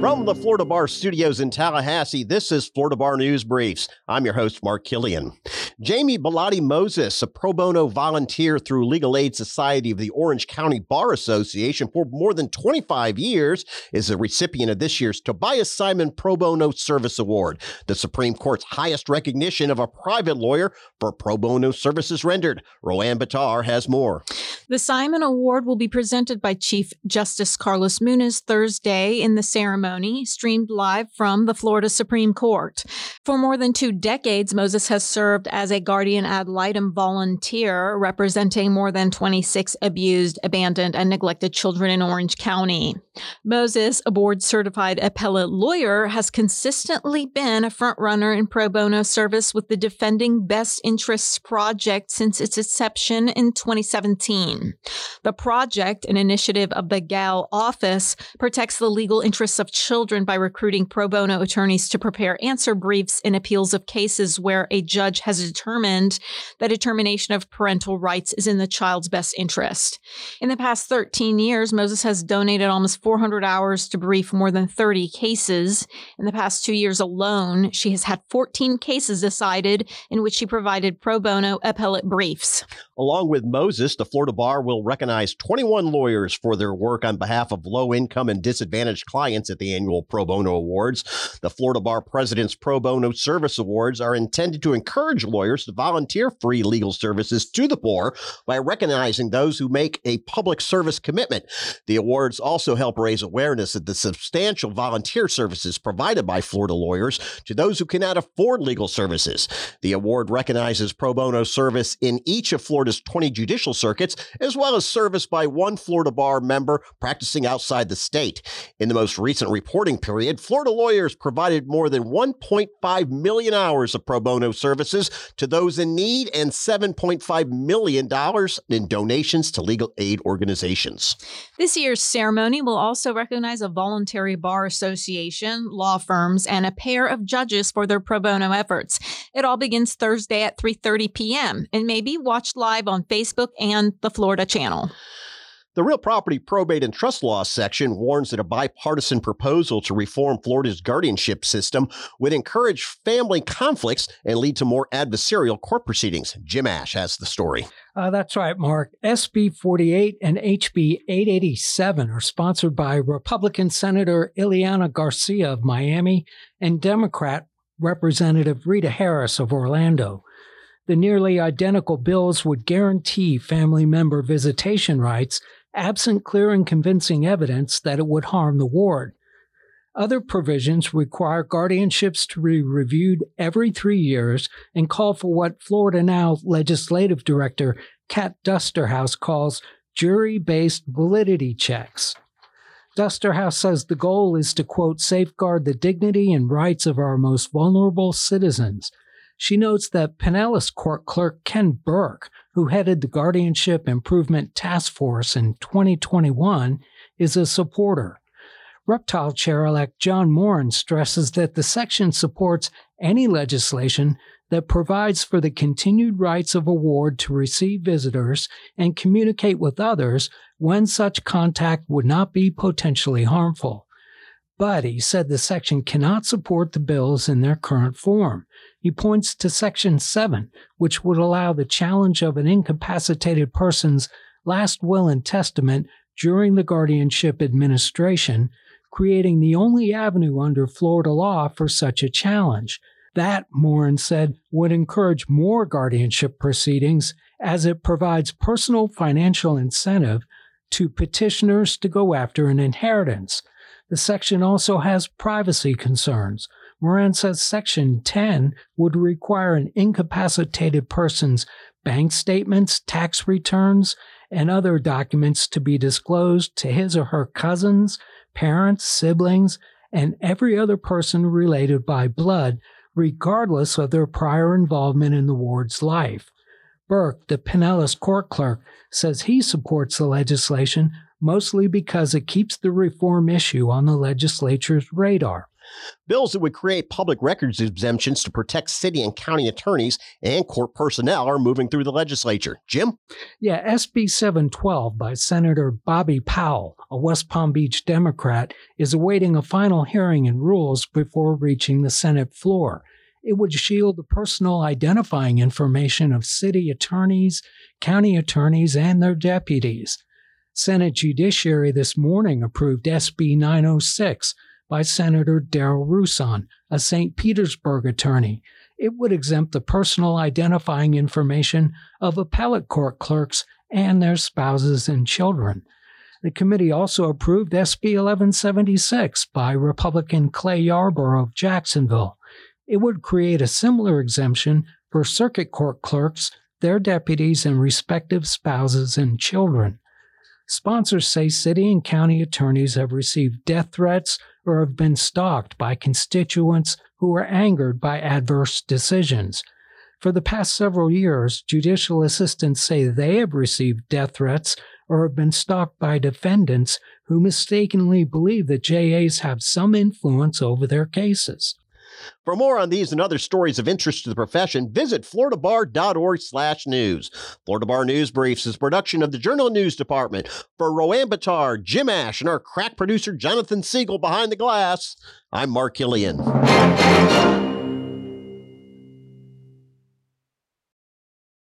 From the Florida Bar Studios in Tallahassee, this is Florida Bar News Briefs. I'm your host, Mark Killian. Jamie Billotte Moses, a pro bono volunteer through Legal Aid Society of the Orange County Bar Association for more than 25 years, is a recipient of this year's Tobias Simon Pro Bono Service Award, the Supreme Court's highest recognition of a private lawyer for pro bono services rendered. Roanne Batar has more. The Simon Award will be presented by Chief Justice Carlos Muniz Thursday in the ceremony, streamed live from the Florida Supreme Court. For more than two decades, Moses has served as a guardian ad litem volunteer, representing more than 26 abused, abandoned, and neglected children in Orange County. Moses, a board certified appellate lawyer, has consistently been a frontrunner in pro bono service with the Defending Best Interests Project since its inception in 2017. The project, an initiative of the GAL office, protects the legal interests of children by recruiting pro bono attorneys to prepare answer briefs in appeals of cases where a judge has determined that determination of parental rights is in the child's best interest. In the past 13 years, Moses has donated almost 400 hours to brief more than 30 cases. In the past two years alone, she has had 14 cases decided in which she provided pro bono appellate briefs. Along with Moses, the Florida Bar will recognize 21 lawyers for their work on behalf of low income and disadvantaged clients at the annual Pro Bono Awards. The Florida Bar President's Pro Bono Service Awards are intended to encourage lawyers to volunteer free legal services to the poor by recognizing those who make a public service commitment. The awards also help raise awareness of the substantial volunteer services provided by Florida lawyers to those who cannot afford legal services. The award recognizes pro bono service in each of Florida's 20 judicial circuits, as well as service by one Florida bar member practicing outside the state. In the most recent reporting period, Florida lawyers provided more than 1.5 million hours of pro bono services to those in need and $7.5 million in donations to legal aid organizations. This year's ceremony will also recognize a voluntary bar association, law firms, and a pair of judges for their pro bono efforts. It all begins Thursday at 3:30 p.m. and may be watched live on Facebook and the Florida channel. The Real Property Probate and Trust Law section warns that a bipartisan proposal to reform Florida's guardianship system would encourage family conflicts and lead to more adversarial court proceedings. Jim Ash has the story. Uh, that's right, Mark. SB 48 and HB 887 are sponsored by Republican Senator Ileana Garcia of Miami and Democrat Representative Rita Harris of Orlando. The nearly identical bills would guarantee family member visitation rights absent clear and convincing evidence that it would harm the ward. Other provisions require guardianships to be reviewed every three years and call for what Florida Now Legislative Director Kat Duesterhaus calls jury based validity checks. Duesterhaus says the goal is to, quote, safeguard the dignity and rights of our most vulnerable citizens. She notes that Pinellas Court Clerk Ken Burke, who headed the Guardianship Improvement Task Force in 2021, is a supporter. RPPTL Chair elect John Moran stresses that the section supports any legislation that provides for the continued rights of a ward to receive visitors and communicate with others when such contact would not be potentially harmful. But he said the section cannot support the bills in their current form. He points to Section 7, which would allow the challenge of an incapacitated person's last will and testament during the guardianship administration, creating the only avenue under Florida law for such a challenge. That, Moran said, would encourage more guardianship proceedings as it provides personal financial incentive to petitioners to go after an inheritance. The section also has privacy concerns. Moran says Section 10 would require an incapacitated person's bank statements, tax returns, and other documents to be disclosed to his or her cousins, parents, siblings, and every other person related by blood, regardless of their prior involvement in the ward's life. Burke, the Pinellas court clerk, says he supports the legislation mostly because it keeps the reform issue on the legislature's radar. Bills that would create public records exemptions to protect city and county attorneys and court personnel are moving through the legislature. Jim? Yeah, SB 712 by Senator Bobby Powell, a West Palm Beach Democrat, is awaiting a final hearing and rules before reaching the Senate floor. It would shield the personal identifying information of city attorneys, county attorneys, and their deputies. Senate Judiciary this morning approved SB 906 by Senator Darryl Rouson, a St. Petersburg attorney. It would exempt the personal identifying information of appellate court clerks and their spouses and children. The committee also approved SB 1176 by Republican Clay Yarborough of Jacksonville. It would create a similar exemption for circuit court clerks, their deputies, and respective spouses and children. Sponsors say city and county attorneys have received death threats or have been stalked by constituents who are angered by adverse decisions. For the past several years, judicial assistants say they have received death threats or have been stalked by defendants who mistakenly believe that JAs have some influence over their cases. For more on these and other stories of interest to the profession, visit floridabar.org slash news. Florida Bar News Briefs is production of the Journal News Department. For Rowan Batard, Jim Ash, and our crack producer Jonathan Siegel behind the glass, I'm Mark Killian.